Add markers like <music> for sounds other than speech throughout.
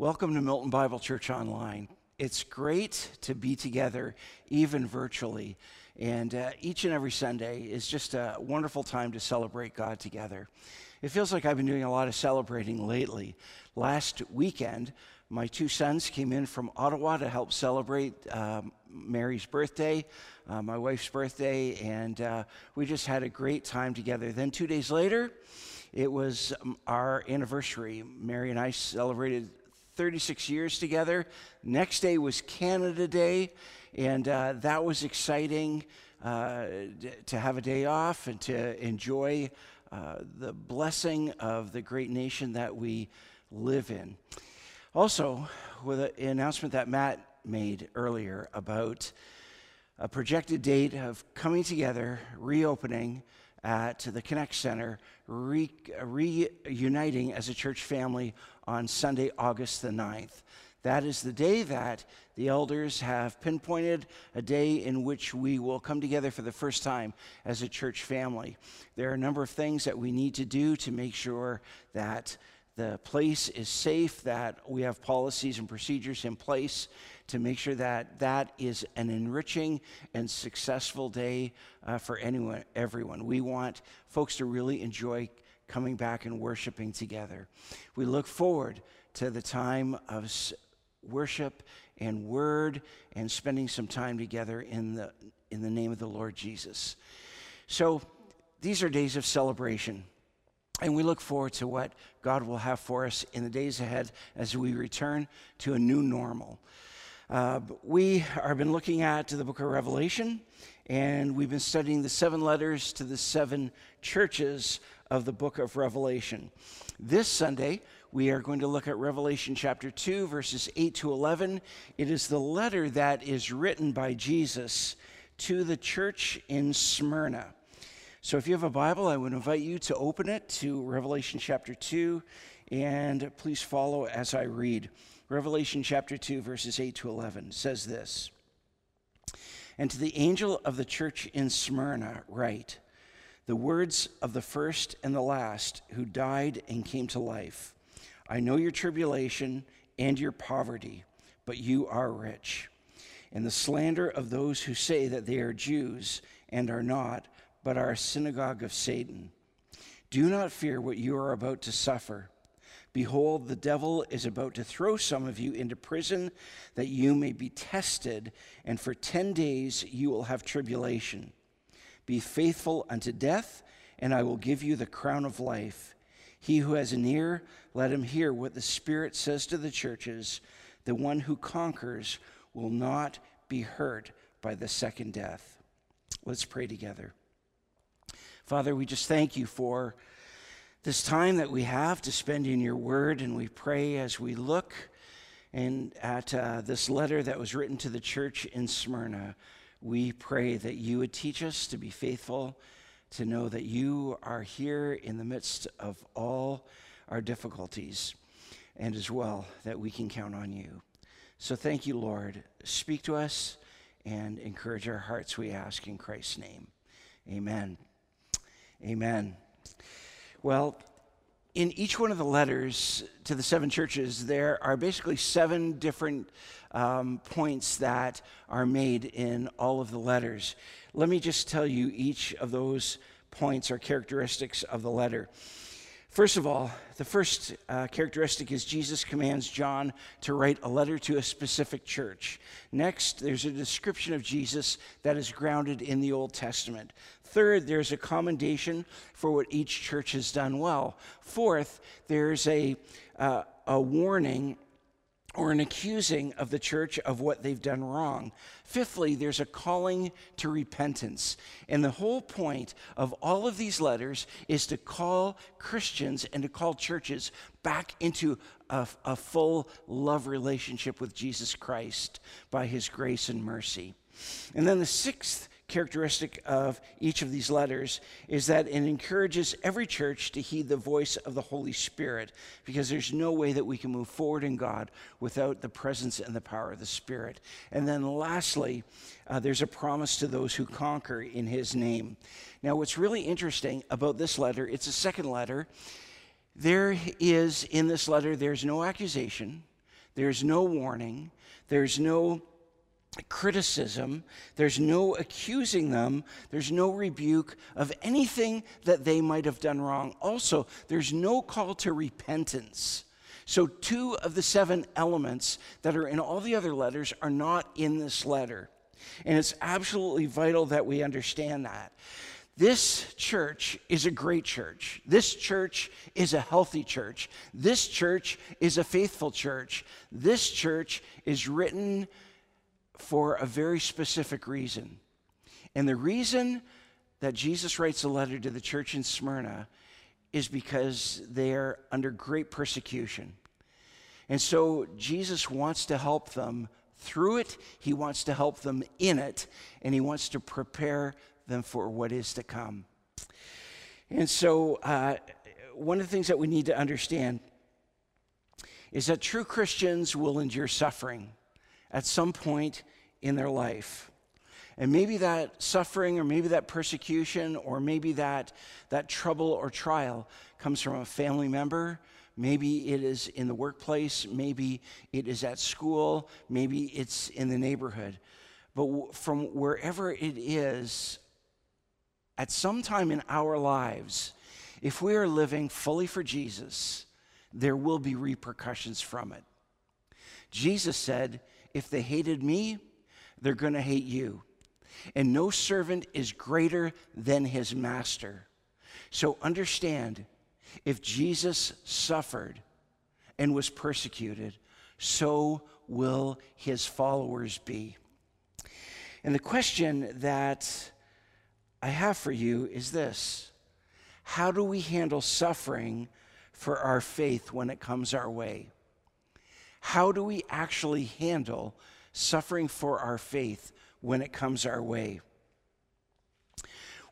Welcome to Milton Bible Church Online. It's great to be together, even virtually. And uh, each and every Sunday is just a wonderful time to celebrate God together. It feels like I've been doing a lot of celebrating lately. Last weekend, my two sons came in from Ottawa to help celebrate um, Mary's birthday, uh, my wife's birthday, and uh, we just had a great time together. Then, two days later, it was um, our anniversary. Mary and I celebrated 36 years together. Next day was Canada Day, and uh, that was exciting uh, to have a day off and to enjoy uh, the blessing of the great nation that we live in. Also, with an announcement that Matt made earlier about a projected date of coming together, reopening at the Connect Center, re- reuniting as a church family on Sunday, August the 9th. That is the day that the elders have pinpointed a day in which we will come together for the first time as a church family. There are a number of things that we need to do to make sure that the place is safe, that we have policies and procedures in place to make sure that that is an enriching and successful day uh, for anyone, everyone. We want folks to really enjoy coming back and worshiping together. We look forward to the time of worship and word and spending some time together in the, in the name of the Lord Jesus. So these are days of celebration. And we look forward to what God will have for us in the days ahead as we return to a new normal. Uh, we have been looking at the book of Revelation, and we've been studying the seven letters to the seven churches of the book of Revelation. This Sunday, we are going to look at Revelation chapter 2, verses 8 to 11. It is the letter that is written by Jesus to the church in Smyrna. So if you have a Bible, I would invite you to open it to Revelation chapter 2, and please follow as I read. Revelation chapter 2, verses 8 to 11 says this And to the angel of the church in Smyrna, write, the words of the first and the last who died and came to life. I know your tribulation and your poverty, but you are rich. And the slander of those who say that they are Jews and are not, but are a synagogue of Satan. Do not fear what you are about to suffer. Behold, the devil is about to throw some of you into prison that you may be tested, and for 10 days you will have tribulation. Be faithful unto death, and I will give you the crown of life. He who has an ear, let him hear what the Spirit says to the churches. The one who conquers will not be hurt by the second death. Let's pray together. Father, we just thank you for this time that we have to spend in your word, and we pray as we look and at uh, this letter that was written to the church in Smyrna we pray that you would teach us to be faithful, to know that you are here in the midst of all our difficulties, and as well that we can count on you. So thank you, Lord. Speak to us and encourage our hearts, we ask in Christ's name. Amen. Amen. Well, in each one of the letters to the seven churches, there are basically seven different um, points that are made in all of the letters. Let me just tell you each of those points or characteristics of the letter. First of all, the first uh, characteristic is Jesus commands John to write a letter to a specific church. Next, there's a description of Jesus that is grounded in the Old Testament. Third, there's a commendation for what each church has done well. Fourth, there's a, uh, a warning or an accusing of the church of what they've done wrong. Fifthly, there's a calling to repentance. And the whole point of all of these letters is to call Christians and to call churches back into a, a full love relationship with Jesus Christ by his grace and mercy. And then the sixth characteristic of each of these letters is that it encourages every church to heed the voice of the Holy Spirit because there's no way that we can move forward in God without the presence and the power of the Spirit. And then lastly, uh, there's a promise to those who conquer in His name. Now, what's really interesting about this letter, it's a second letter. There is in this letter, there's no accusation, there's no warning, there's no criticism, there's no accusing them, there's no rebuke of anything that they might have done wrong. Also, there's no call to repentance. So, two of the seven elements that are in all the other letters are not in this letter. And it's absolutely vital that we understand that. This church is a great church. This church is a healthy church. This church is a faithful church. This church is written for a very specific reason. And the reason that Jesus writes a letter to the church in Smyrna is because they're under great persecution. And so Jesus wants to help them through it, He wants to help them in it, and He wants to prepare them for what is to come. And so, uh, one of the things that we need to understand is that true Christians will endure suffering at some point in their life. And maybe that suffering or maybe that persecution or maybe that, that trouble or trial comes from a family member. Maybe it is in the workplace. Maybe it is at school. Maybe it's in the neighborhood. But from wherever it is, at some time in our lives, if we are living fully for Jesus, there will be repercussions from it. Jesus said, If they hated me, they're going to hate you. And no servant is greater than his master. So understand if Jesus suffered and was persecuted, so will his followers be. And the question that I have for you is this How do we handle suffering for our faith when it comes our way? How do we actually handle suffering for our faith when it comes our way.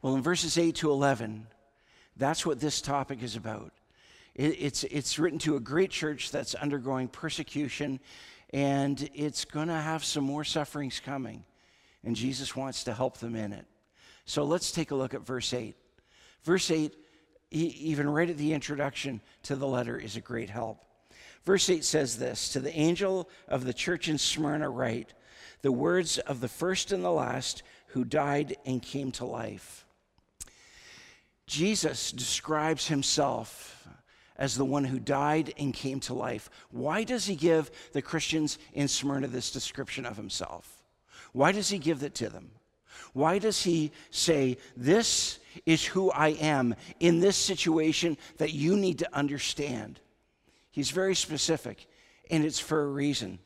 Well, in verses 8 to 11, that's what this topic is about. It, it's, it's written to a great church that's undergoing persecution, and it's going to have some more sufferings coming, and Jesus wants to help them in it. So let's take a look at verse 8. Verse 8, even right at the introduction to the letter, is a great help. Verse 8 says this To the angel of the church in Smyrna, write the words of the first and the last who died and came to life. Jesus describes himself as the one who died and came to life. Why does he give the Christians in Smyrna this description of himself? Why does he give it to them? Why does he say, This is who I am in this situation that you need to understand? He's very specific, and it's for a reason.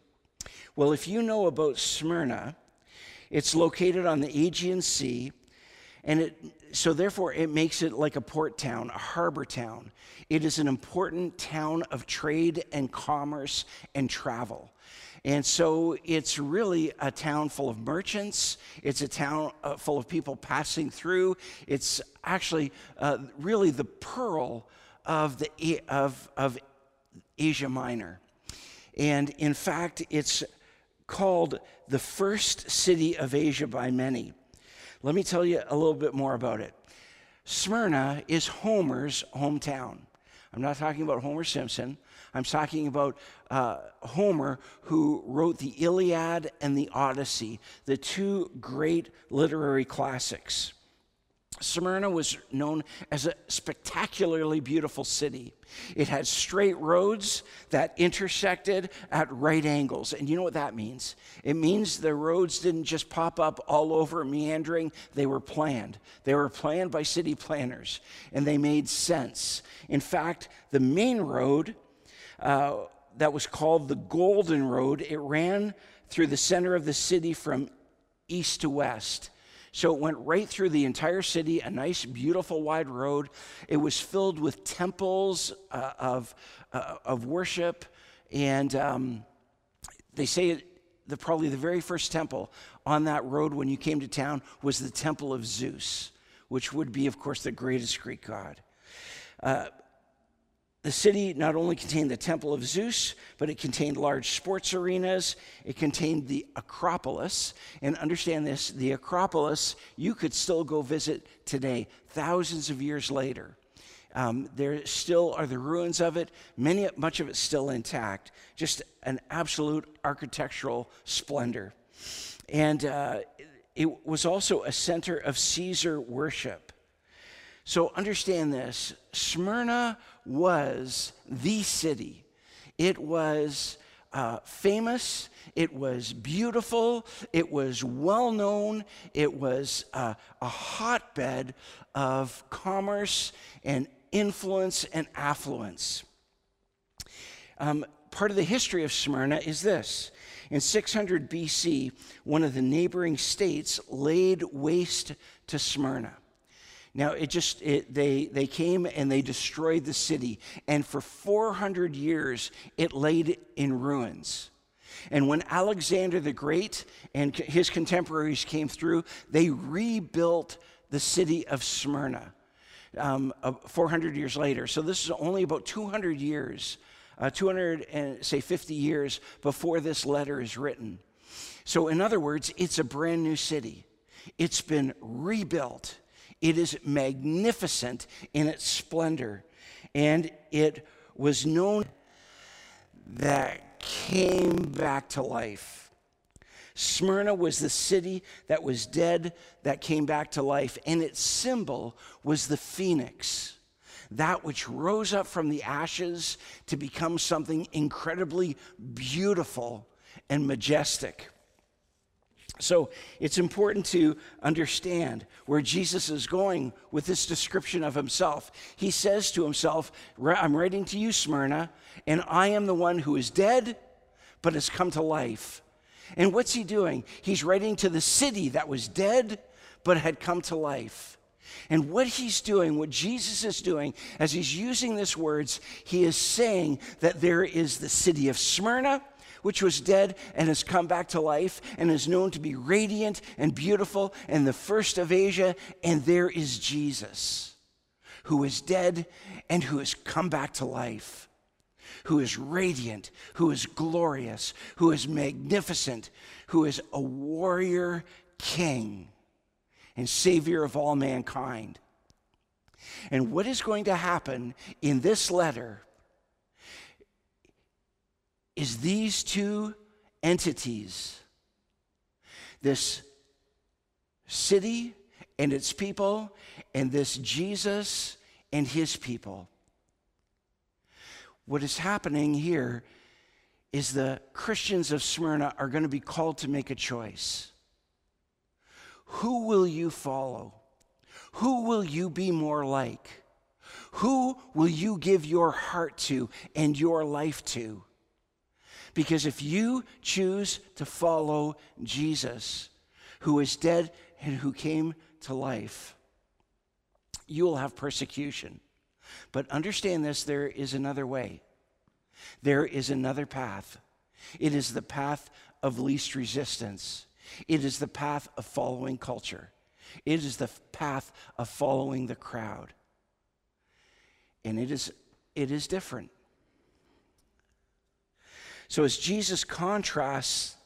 Well, if you know about Smyrna, it's located on the Aegean Sea, and it, so therefore it makes it like a port town, a harbor town. It is an important town of trade and commerce and travel. And so it's really a town full of merchants. It's a town uh, full of people passing through. It's actually uh, really the pearl of, the, of, of Asia Minor. And in fact, it's called the first city of Asia by many. Let me tell you a little bit more about it. Smyrna is Homer's hometown. I'm not talking about Homer Simpson. I'm talking about uh, Homer, who wrote the Iliad and the Odyssey, the two great literary classics. Smyrna was known as a spectacularly beautiful city. It had straight roads that intersected at right angles. And you know what that means? It means the roads didn't just pop up all over meandering, they were planned. They were planned by city planners, and they made sense. In fact, the main road uh, that was called the Golden Road, it ran through the center of the city from east to west. So it went right through the entire city, a nice, beautiful, wide road. It was filled with temples uh, of, uh, of worship. And um, they say the, probably the very first temple on that road when you came to town was the temple of Zeus, which would be, of course, the greatest Greek god. Uh, the city not only contained the temple of Zeus, but it contained large sports arenas. It contained the Acropolis. And understand this the Acropolis, you could still go visit today, thousands of years later. Um, there still are the ruins of it, many, much of it still intact, just an absolute architectural splendor. And uh, it was also a center of Caesar worship. So understand this Smyrna was the city, it was uh, famous, it was beautiful, it was well known, it was uh, a hotbed of commerce and influence and affluence. Um, part of the history of Smyrna is this. In 600 BC, one of the neighboring states laid waste to Smyrna. Now, it just, it, they, they came and they destroyed the city. And for 400 years, it laid in ruins. And when Alexander the Great and his contemporaries came through, they rebuilt the city of Smyrna um, 400 years later. So this is only about 200 years, uh, 200 and say 50 years before this letter is written. So, in other words, it's a brand new city. It's been rebuilt. It is magnificent in its splendor. And it was known that came back to life. Smyrna was the city that was dead that came back to life, and its symbol was the phoenix, that which rose up from the ashes to become something incredibly beautiful and majestic. So it's important to understand where Jesus is going with this description of himself. He says to himself, I'm writing to you, Smyrna, and I am the one who is dead, but has come to life. And what's he doing? He's writing to the city that was dead but had come to life. And what he's doing, what Jesus is doing, as he's using these words, he is saying that there is the city of Smyrna, which was dead and has come back to life and is known to be radiant and beautiful and the first of Asia. And there is Jesus, who is dead and who has come back to life who is radiant, who is glorious, who is magnificent, who is a warrior king and savior of all mankind. And what is going to happen in this letter is these two entities, this city and its people, and this Jesus and his people, what is happening here is the Christians of Smyrna are going to be called to make a choice. Who will you follow? Who will you be more like? Who will you give your heart to and your life to? Because if you choose to follow Jesus, who is dead and who came to life, you will have persecution. But understand this there is another way, there is another path. It is the path of least resistance, it is the path of following culture, it is the path of following the crowd. And it is, it is different. So, as Jesus contrasts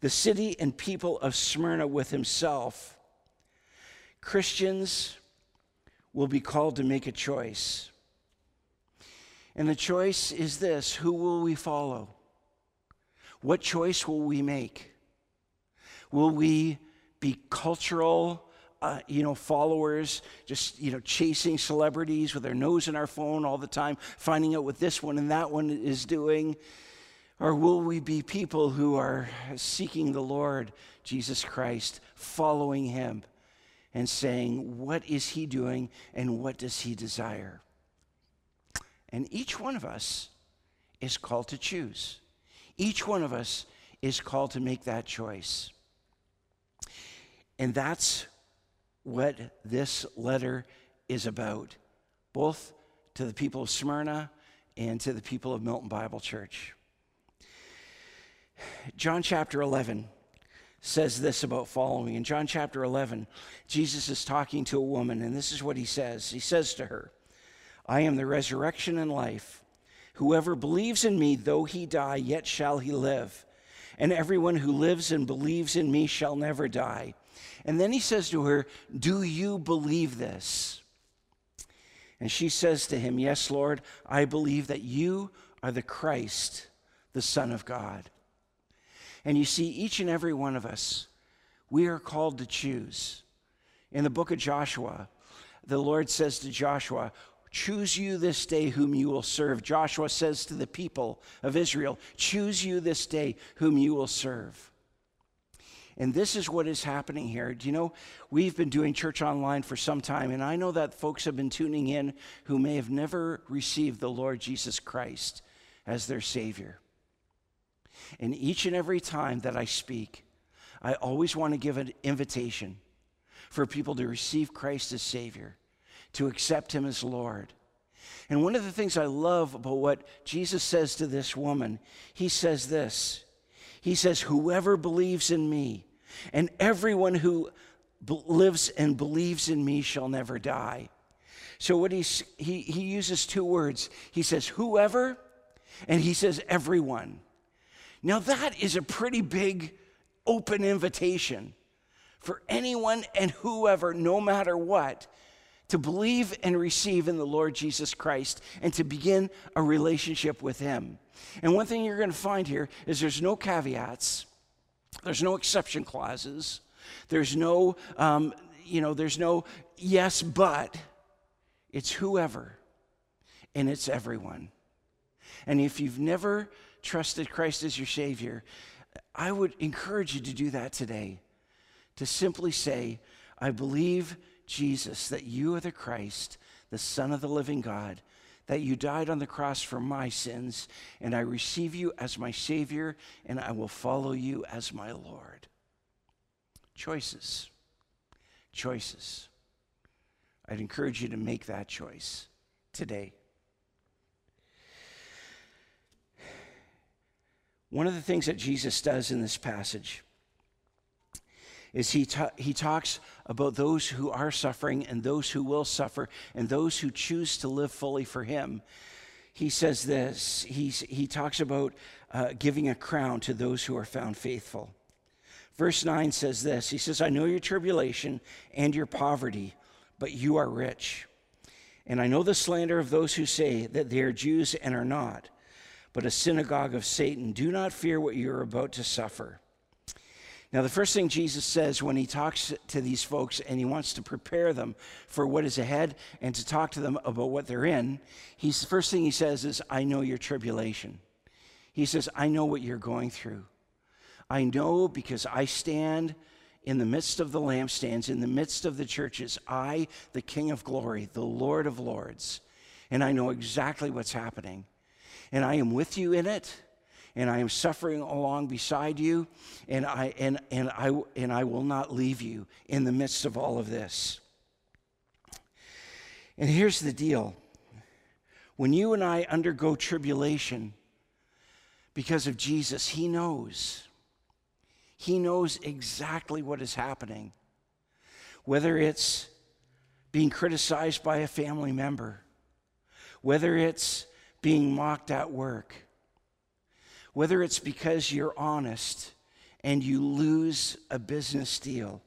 the city and people of Smyrna with himself, Christians will be called to make a choice. And the choice is this who will we follow? What choice will we make? Will we be cultural, uh, you know, followers, just, you know, chasing celebrities with our nose in our phone all the time, finding out what this one and that one is doing? Or will we be people who are seeking the Lord Jesus Christ, following him? and saying, What is he doing and what does he desire? And each one of us is called to choose. Each one of us is called to make that choice. And that's what this letter is about, both to the people of Smyrna and to the people of Milton Bible Church. John chapter 11 says this about following. In John chapter 11, Jesus is talking to a woman, and this is what he says He says to her, I am the resurrection and life. Whoever believes in me, though he die, yet shall he live. And everyone who lives and believes in me shall never die. And then he says to her, Do you believe this? And she says to him, Yes, Lord, I believe that you are the Christ, the Son of God. And you see, each and every one of us, we are called to choose. In the book of Joshua, the Lord says to Joshua, Choose you this day whom you will serve. Joshua says to the people of Israel, Choose you this day whom you will serve. And this is what is happening here. Do you know, we've been doing church online for some time, and I know that folks have been tuning in who may have never received the Lord Jesus Christ as their Savior. And each and every time that I speak, I always want to give an invitation for people to receive Christ as Savior, to accept Him as Lord. And one of the things I love about what Jesus says to this woman, He says this. He says, Whoever believes in me, and everyone who lives and believes in me shall never die. So what he's, he, he uses two words. He says, whoever, and he says, everyone. Now that is a pretty big open invitation for anyone and whoever, no matter what, to believe and receive in the Lord Jesus Christ and to begin a relationship with Him. And one thing you're going to find here is there's no caveats. There's no exception clauses. There's no, um, you know, there's no yes, but. It's whoever, and it's everyone. And if you've never trusted Christ as your Savior, I would encourage you to do that today. To simply say, I believe, Jesus, that you are the Christ, the Son of the living God, that you died on the cross for my sins, and I receive you as my Savior, and I will follow you as my Lord. Choices. Choices. I'd encourage you to make that choice today. One of the things that Jesus does in this passage is he, ta- he talks about those who are suffering and those who will suffer and those who choose to live fully for him. He says this He's, he talks about uh, giving a crown to those who are found faithful. Verse 9 says this He says, I know your tribulation and your poverty, but you are rich. And I know the slander of those who say that they are Jews and are not, but a synagogue of Satan. Do not fear what you are about to suffer. Now, the first thing Jesus says when he talks to these folks and he wants to prepare them for what is ahead and to talk to them about what they're in, he's, the first thing he says is, I know your tribulation. He says, I know what you're going through. I know because I stand in the midst of the lampstands, in the midst of the churches, I, the King of glory, the Lord of lords, and I know exactly what's happening. And I am with you in it and I am suffering along beside you, and I, and, and, I, and I will not leave you in the midst of all of this. And here's the deal when you and I undergo tribulation because of Jesus, He knows. He knows exactly what is happening. Whether it's being criticized by a family member, whether it's being mocked at work, whether it's because you're honest and you lose a business deal,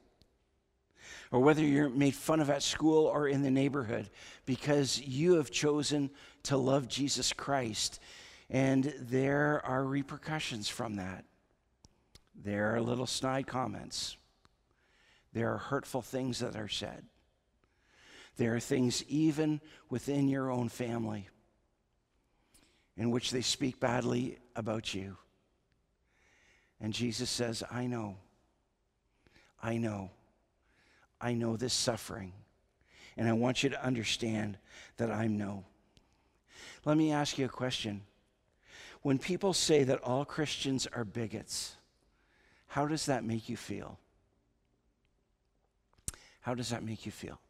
or whether you're made fun of at school or in the neighborhood because you have chosen to love Jesus Christ. And there are repercussions from that. There are little snide comments. There are hurtful things that are said. There are things even within your own family in which they speak badly about you. And Jesus says, I know. I know. I know this suffering. And I want you to understand that I know. Let me ask you a question. When people say that all Christians are bigots, how does that make you feel? How does that make you feel?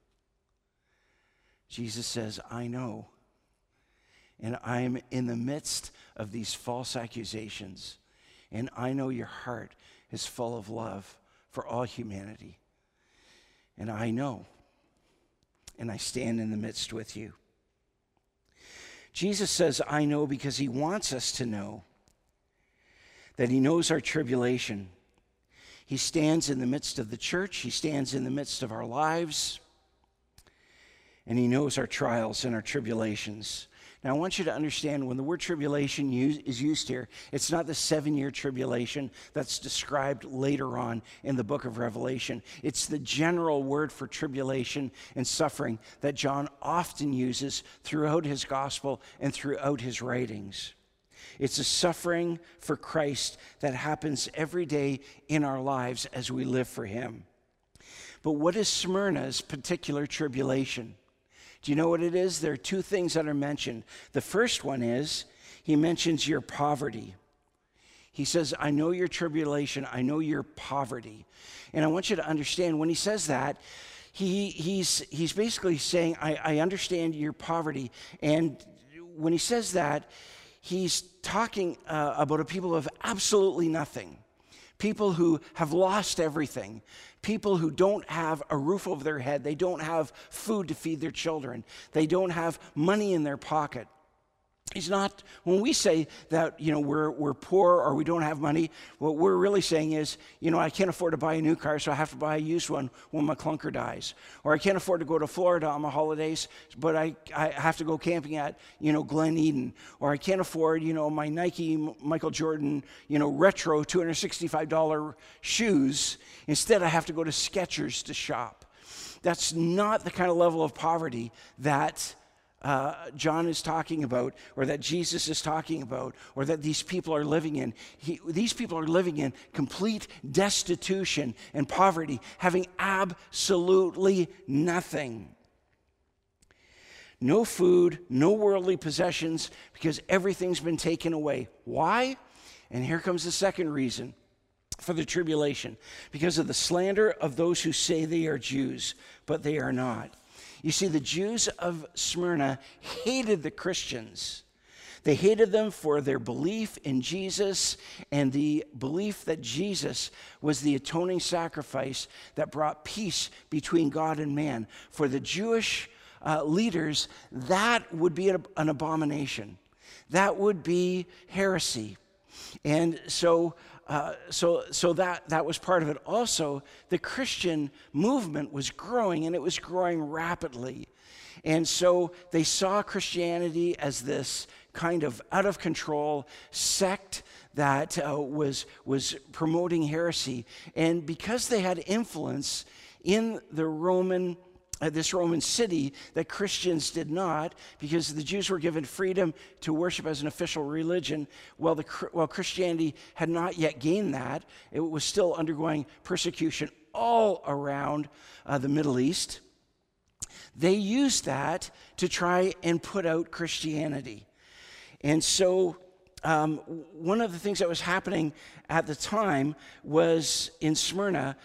Jesus says, I know and I'm in the midst of these false accusations. And I know your heart is full of love for all humanity. And I know. And I stand in the midst with you. Jesus says, I know because he wants us to know that he knows our tribulation. He stands in the midst of the church, he stands in the midst of our lives. and He knows our trials and our tribulations. Now, I want you to understand when the word tribulation use, is used here, it's not the seven year tribulation that's described later on in the book of Revelation. It's the general word for tribulation and suffering that John often uses throughout his gospel and throughout his writings. It's a suffering for Christ that happens every day in our lives as we live for him. But what is Smyrna's particular tribulation? Do you know what it is? There are two things that are mentioned. The first one is he mentions your poverty. He says, I know your tribulation, I know your poverty. And I want you to understand when he says that, he, he's, he's basically saying, I, I understand your poverty. And when he says that, he's talking uh, about a people of absolutely nothing, people who have lost everything, people who don't have a roof over their head, they don't have food to feed their children, they don't have money in their pocket. He's not, when we say that, you know, we're, we're poor or we don't have money, what we're really saying is, you know, I can't afford to buy a new car, so I have to buy a used one when my clunker dies. Or I can't afford to go to Florida on my holidays, but I, I have to go camping at, you know, Glen Eden. Or I can't afford, you know, my Nike Michael Jordan, you know, retro $265 shoes. Instead, I have to go to Skechers to shop. That's not the kind of level of poverty that uh, John is talking about, or that Jesus is talking about, or that these people are living in. He, these people are living in complete destitution and poverty, having absolutely nothing. No food, no worldly possessions, because everything's been taken away. Why? And here comes the second reason for the tribulation because of the slander of those who say they are Jews, but they are not. You see, the Jews of Smyrna hated the Christians. They hated them for their belief in Jesus and the belief that Jesus was the atoning sacrifice that brought peace between God and man. For the Jewish uh, leaders, that would be an, an abomination. That would be heresy. And so uh, so, so that, that was part of it. Also, the Christian movement was growing and it was growing rapidly. And so they saw Christianity as this kind of out of control sect that uh, was, was promoting heresy. And because they had influence in the Roman this Roman city that Christians did not, because the Jews were given freedom to worship as an official religion, while, the, while Christianity had not yet gained that. It was still undergoing persecution all around uh, the Middle East. They used that to try and put out Christianity. And so, um, one of the things that was happening at the time was in Smyrna,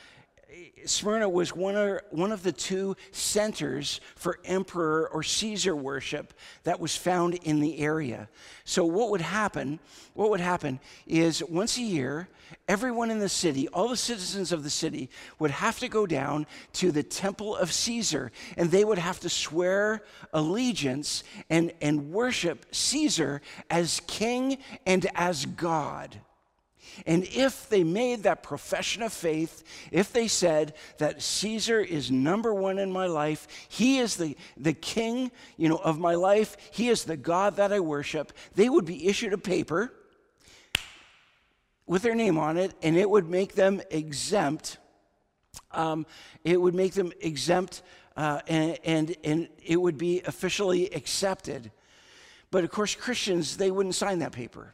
Smyrna was one of, one of the two centers for emperor or Caesar worship that was found in the area. So what would happen? What would happen is once a year, everyone in the city, all the citizens of the city, would have to go down to the temple of Caesar, and they would have to swear allegiance and, and worship Caesar as king and as God. And if they made that profession of faith, if they said that Caesar is number one in my life, he is the, the king you know, of my life, he is the God that I worship, they would be issued a paper with their name on it, and it would make them exempt. Um, it would make them exempt, uh, and, and, and it would be officially accepted. But of course, Christians, they wouldn't sign that paper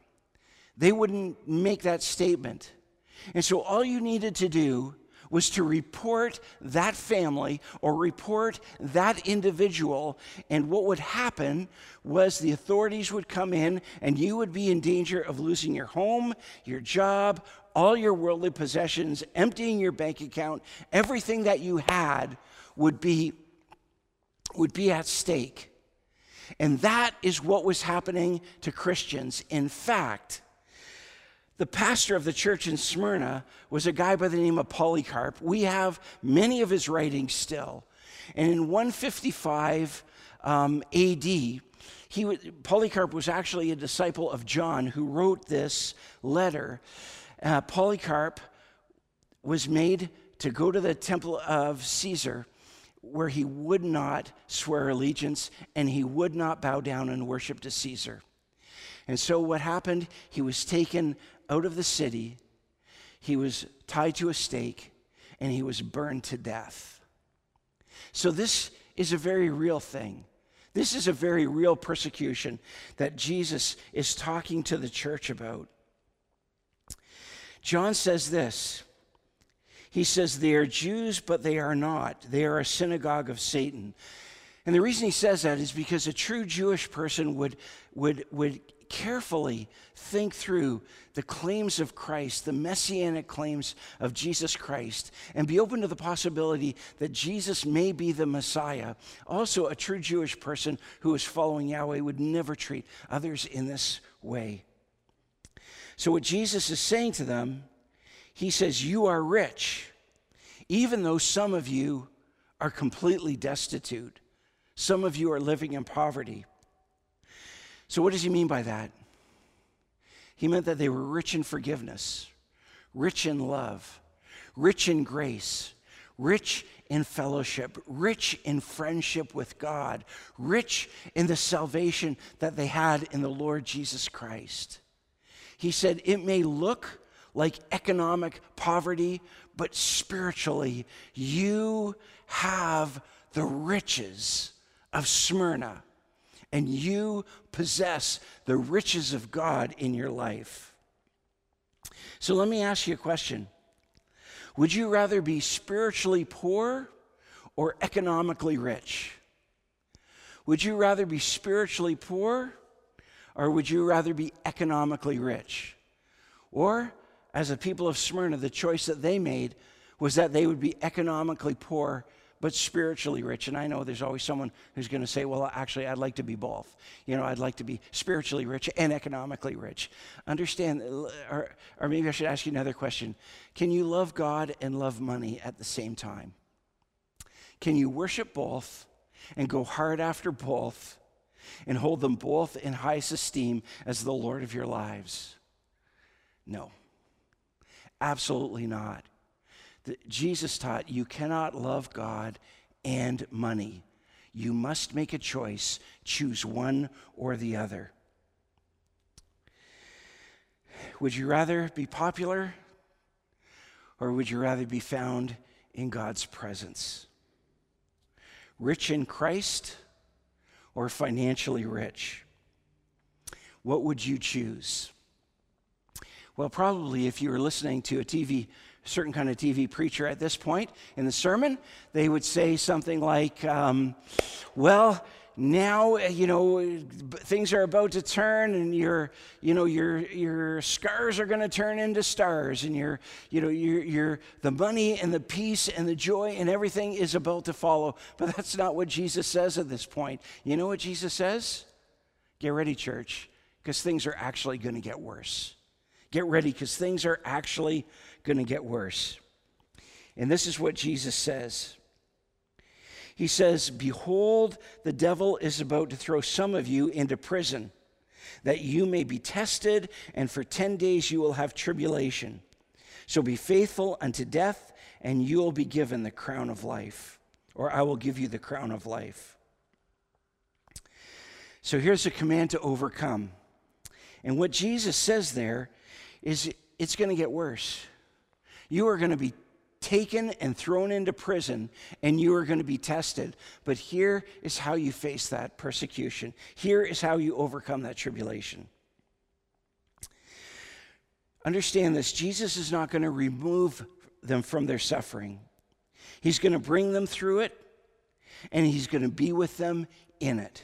they wouldn't make that statement. And so all you needed to do was to report that family or report that individual. And what would happen was the authorities would come in and you would be in danger of losing your home, your job, all your worldly possessions, emptying your bank account. Everything that you had would be, would be at stake. And that is what was happening to Christians. In fact, the pastor of the church in Smyrna was a guy by the name of Polycarp. We have many of his writings still. And in 155 um, AD, he, Polycarp was actually a disciple of John who wrote this letter. Uh, Polycarp was made to go to the temple of Caesar where he would not swear allegiance and he would not bow down and worship to Caesar. And so what happened, he was taken out of the city, he was tied to a stake, and he was burned to death. So this is a very real thing. This is a very real persecution that Jesus is talking to the church about. John says this he says, They are Jews, but they are not. They are a synagogue of Satan. And the reason he says that is because a true Jewish person would, would, would carefully think through the claims of Christ, the messianic claims of Jesus Christ, and be open to the possibility that Jesus may be the Messiah. Also, a true Jewish person who is following Yahweh would never treat others in this way. So, what Jesus is saying to them he says, You are rich, even though some of you are completely destitute. Some of you are living in poverty. So, what does he mean by that? He meant that they were rich in forgiveness, rich in love, rich in grace, rich in fellowship, rich in friendship with God, rich in the salvation that they had in the Lord Jesus Christ. He said, It may look like economic poverty, but spiritually, you have the riches of Smyrna and you possess the riches of God in your life. So let me ask you a question Would you rather be spiritually poor or economically rich? Would you rather be spiritually poor or would you rather be economically rich? Or as a people of Smyrna, the choice that they made was that they would be economically poor but spiritually rich. And I know there's always someone who's going to say, well, actually, I'd like to be both. You know, I'd like to be spiritually rich and economically rich. Understand, or, or maybe I should ask you another question Can you love God and love money at the same time? Can you worship both and go hard after both and hold them both in highest esteem as the Lord of your lives? No. Absolutely not. Jesus taught you cannot love God and money. You must make a choice, choose one or the other. Would you rather be popular or would you rather be found in God's presence? Rich in Christ or financially rich? What would you choose? Well, probably if you were listening to a TV, certain kind of TV preacher at this point in the sermon, they would say something like, um, Well, now you know things are about to turn and your you know your your scars are going to turn into stars and your you know your your the money and the peace and the joy and everything is about to follow. But that's not what Jesus says at this point. You know what Jesus says? Get ready church because things are actually going to get worse. Get ready because things are actually going to get worse. And this is what Jesus says. He says, Behold, the devil is about to throw some of you into prison, that you may be tested, and for 10 days you will have tribulation. So be faithful unto death, and you will be given the crown of life, or I will give you the crown of life. So here's a command to overcome. And what Jesus says there is it's going to get worse. You are going to be taken and thrown into prison and you are going to be tested. But here is how you face that persecution. Here is how you overcome that tribulation. Understand this Jesus is not going to remove them from their suffering, He's going to bring them through it and He's going to be with them in it.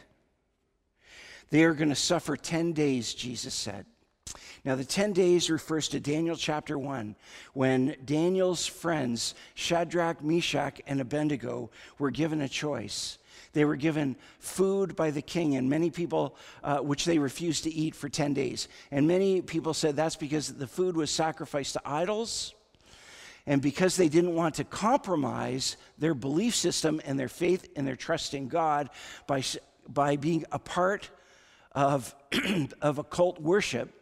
They are going to suffer 10 days, Jesus said. Now, the 10 days refers to Daniel chapter 1, when Daniel's friends, Shadrach, Meshach, and Abednego, were given a choice. They were given food by the king, and many people, uh, which they refused to eat for 10 days. And many people said that's because the food was sacrificed to idols, and because they didn't want to compromise their belief system and their faith and their trust in God by, by being a part of, <clears throat> of occult worship,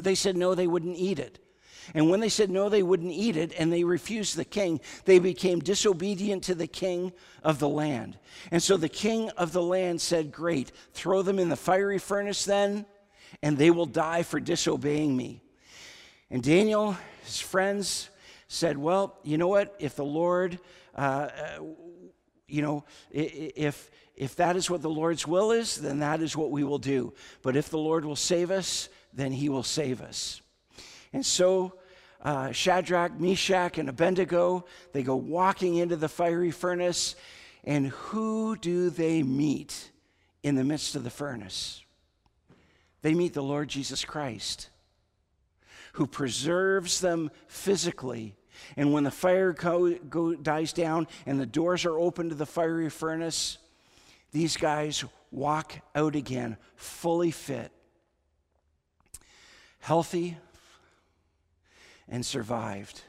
they said no, they wouldn't eat it. And when they said no, they wouldn't eat it, and they refused the king, they became disobedient to the king of the land. And so the king of the land said, Great, throw them in the fiery furnace then, and they will die for disobeying me. And Daniel, his friends, said, Well, you know what? If the Lord, uh, uh, you know, if, if that is what the Lord's will is, then that is what we will do. But if the Lord will save us, then he will save us. And so uh, Shadrach, Meshach, and Abednego, they go walking into the fiery furnace. And who do they meet in the midst of the furnace? They meet the Lord Jesus Christ, who preserves them physically. And when the fire go, go, dies down and the doors are open to the fiery furnace, these guys walk out again, fully fit, healthy, and survived.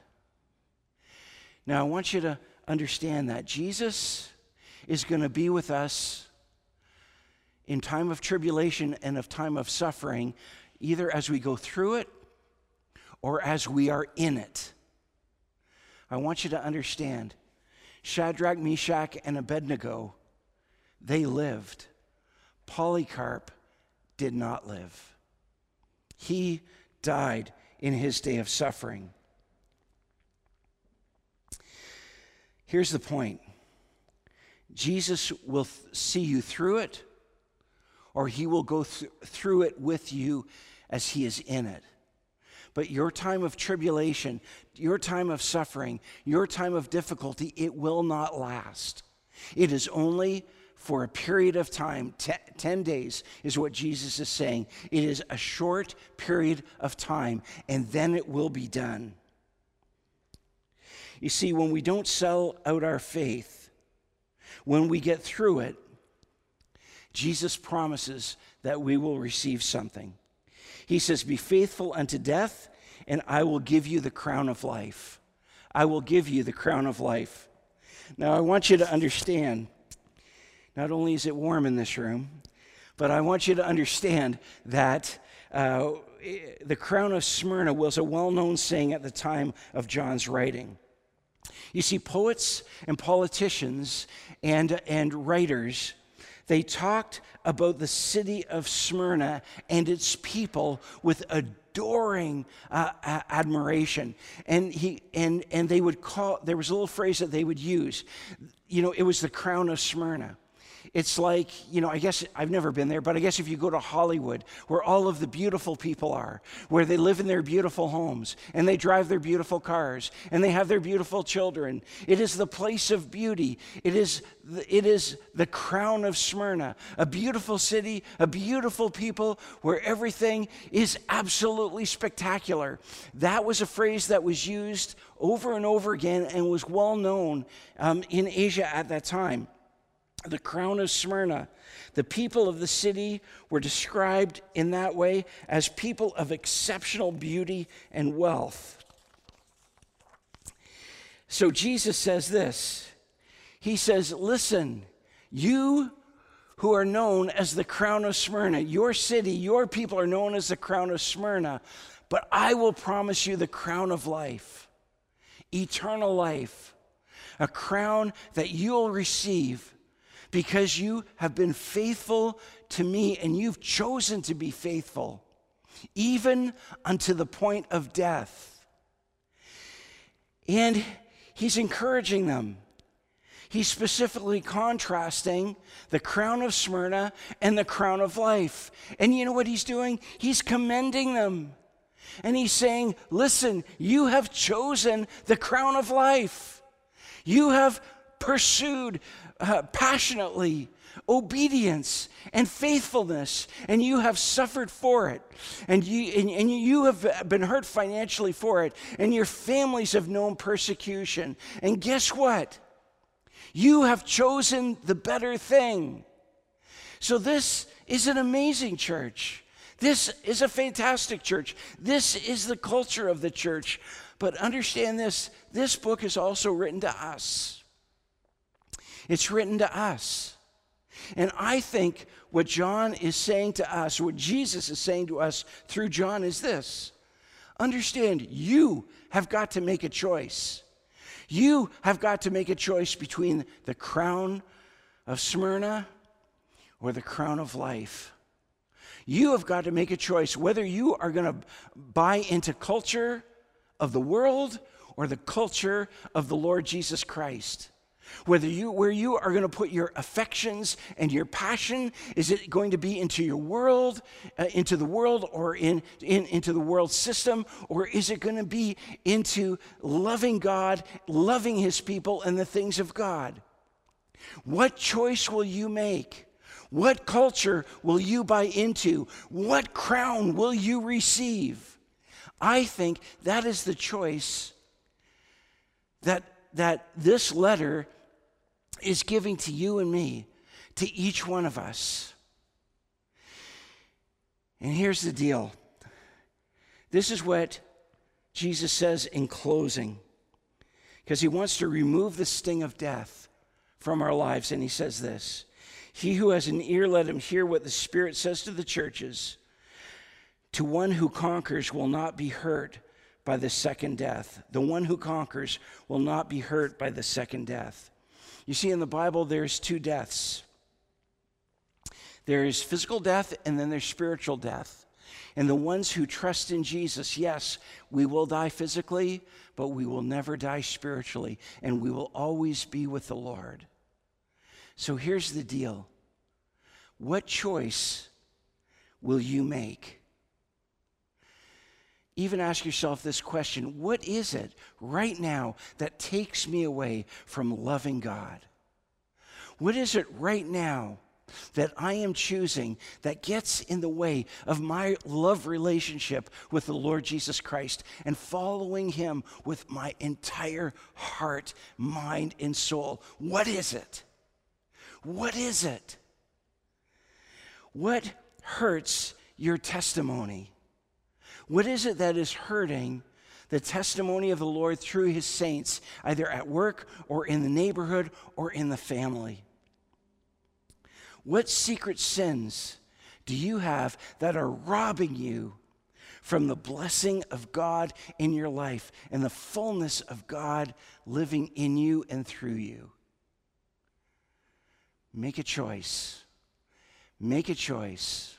Now, I want you to understand that Jesus is going to be with us in time of tribulation and of time of suffering, either as we go through it or as we are in it. I want you to understand Shadrach, Meshach, and Abednego, they lived. Polycarp did not live. He died in his day of suffering. Here's the point Jesus will th- see you through it, or he will go th- through it with you as he is in it. But your time of tribulation, your time of suffering, your time of difficulty, it will not last. It is only for a period of time, 10 days is what Jesus is saying. It is a short period of time, and then it will be done. You see, when we don't sell out our faith, when we get through it, Jesus promises that we will receive something. He says, Be faithful unto death, and I will give you the crown of life. I will give you the crown of life. Now, I want you to understand not only is it warm in this room, but I want you to understand that uh, the crown of Smyrna was a well known saying at the time of John's writing. You see, poets and politicians and, and writers, they talked about the city of Smyrna and its people with adoring uh, admiration. And, he, and, and they would call, there was a little phrase that they would use. You know, it was the crown of Smyrna. It's like, you know, I guess I've never been there, but I guess if you go to Hollywood, where all of the beautiful people are, where they live in their beautiful homes, and they drive their beautiful cars, and they have their beautiful children, it is the place of beauty. It is the, it is the crown of Smyrna, a beautiful city, a beautiful people, where everything is absolutely spectacular. That was a phrase that was used over and over again and was well known um, in Asia at that time the crown of Smyrna. The people of the city were described in that way as people of exceptional beauty and wealth. So Jesus says this He says, Listen, you who are known as the crown of Smyrna, your city, your people are known as the crown of Smyrna, but I will promise you the crown of life, eternal life, a crown that you'll receive because you have been faithful to me and you've chosen to be faithful, even unto the point of death. And he's encouraging them. He's specifically contrasting the crown of Smyrna and the crown of life. And you know what he's doing? He's commending them. And he's saying, Listen, you have chosen the crown of life. You have pursued uh, passionately obedience and faithfulness, and you have suffered for it, and you, and, and, you have been hurt financially for it, and your families have known persecution. And guess what? You have chosen the better thing. So, this is an amazing church. This is a fantastic church. This is the culture of the church. But understand this this book is also written to us. It's written to us. And I think what John is saying to us, what Jesus is saying to us through John is this Understand, you have got to make a choice. You have got to make a choice between the crown of Smyrna or the crown of life. You have got to make a choice whether you are going to buy into culture of the world or the culture of the Lord Jesus Christ. Whether you, where you are going to put your affections and your passion, is it going to be into your world, uh, into the world, or in, in, into the world system, or is it going to be into loving God, loving His people, and the things of God? What choice will you make? What culture will you buy into? What crown will you receive? I think that is the choice that, that this letter is giving to you and me, to each one of us. And here's the deal this is what Jesus says in closing, because he wants to remove the sting of death from our lives. And he says this He who has an ear, let him hear what the Spirit says to the churches. To one who conquers will not be hurt by the second death. The one who conquers will not be hurt by the second death. You see, in the Bible, there's two deaths there's physical death, and then there's spiritual death. And the ones who trust in Jesus, yes, we will die physically, but we will never die spiritually, and we will always be with the Lord. So here's the deal what choice will you make? Even ask yourself this question What is it right now that takes me away from loving God? What is it right now that I am choosing that gets in the way of my love relationship with the Lord Jesus Christ and following Him with my entire heart, mind, and soul? What is it? What is it? What hurts your testimony? What is it that is hurting the testimony of the Lord through his saints, either at work or in the neighborhood or in the family? What secret sins do you have that are robbing you from the blessing of God in your life and the fullness of God living in you and through you? Make a choice. Make a choice.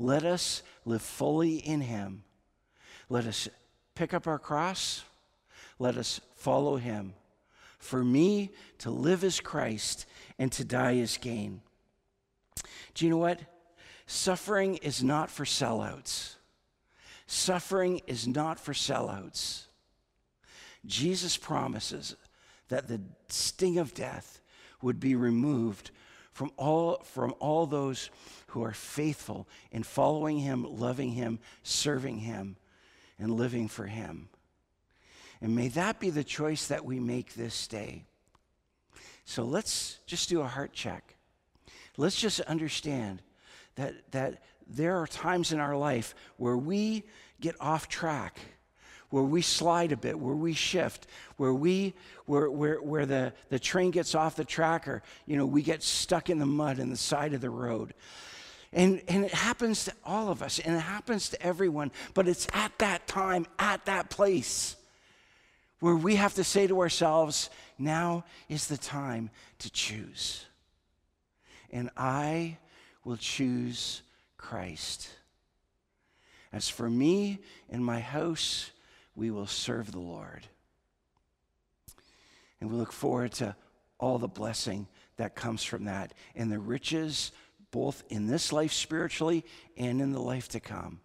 Let us live fully in Him. Let us pick up our cross. Let us follow Him. For me, to live as Christ and to die as gain. Do you know what? Suffering is not for sellouts. Suffering is not for sellouts. Jesus promises that the sting of death would be removed from all, from all those who are faithful in following Him, loving Him, serving Him, and living for Him. And may that be the choice that we make this day. So let's just do a heart check. Let's just understand that, that there are times in our life where we get off track where we slide a bit, where we shift, where we where where, where the, the train gets off the track or you know we get stuck in the mud in the side of the road. And, and it happens to all of us, and it happens to everyone, but it's at that time, at that place, where we have to say to ourselves, now is the time to choose. And I will choose Christ. As for me and my house, we will serve the Lord. And we look forward to all the blessing that comes from that and the riches both in this life spiritually and in the life to come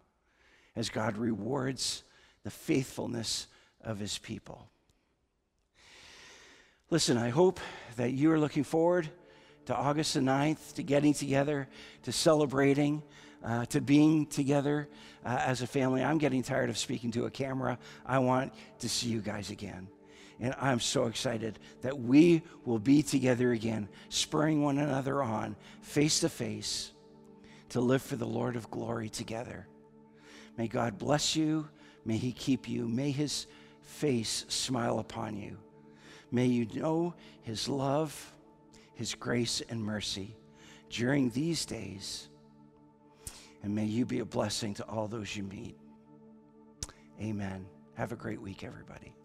as God rewards the faithfulness of his people. Listen, I hope that you are looking forward to August the 9th, to getting together, to celebrating uh, to being together uh, as a family. I'm getting tired of speaking to a camera. I want to see you guys again. And I'm so excited that we will be together again, spurring one another on face to face to live for the Lord of glory together. May God bless you. May He keep you. May His face smile upon you. May you know His love, His grace, and mercy during these days and may you be a blessing to all those you meet. Amen. Have a great week, everybody.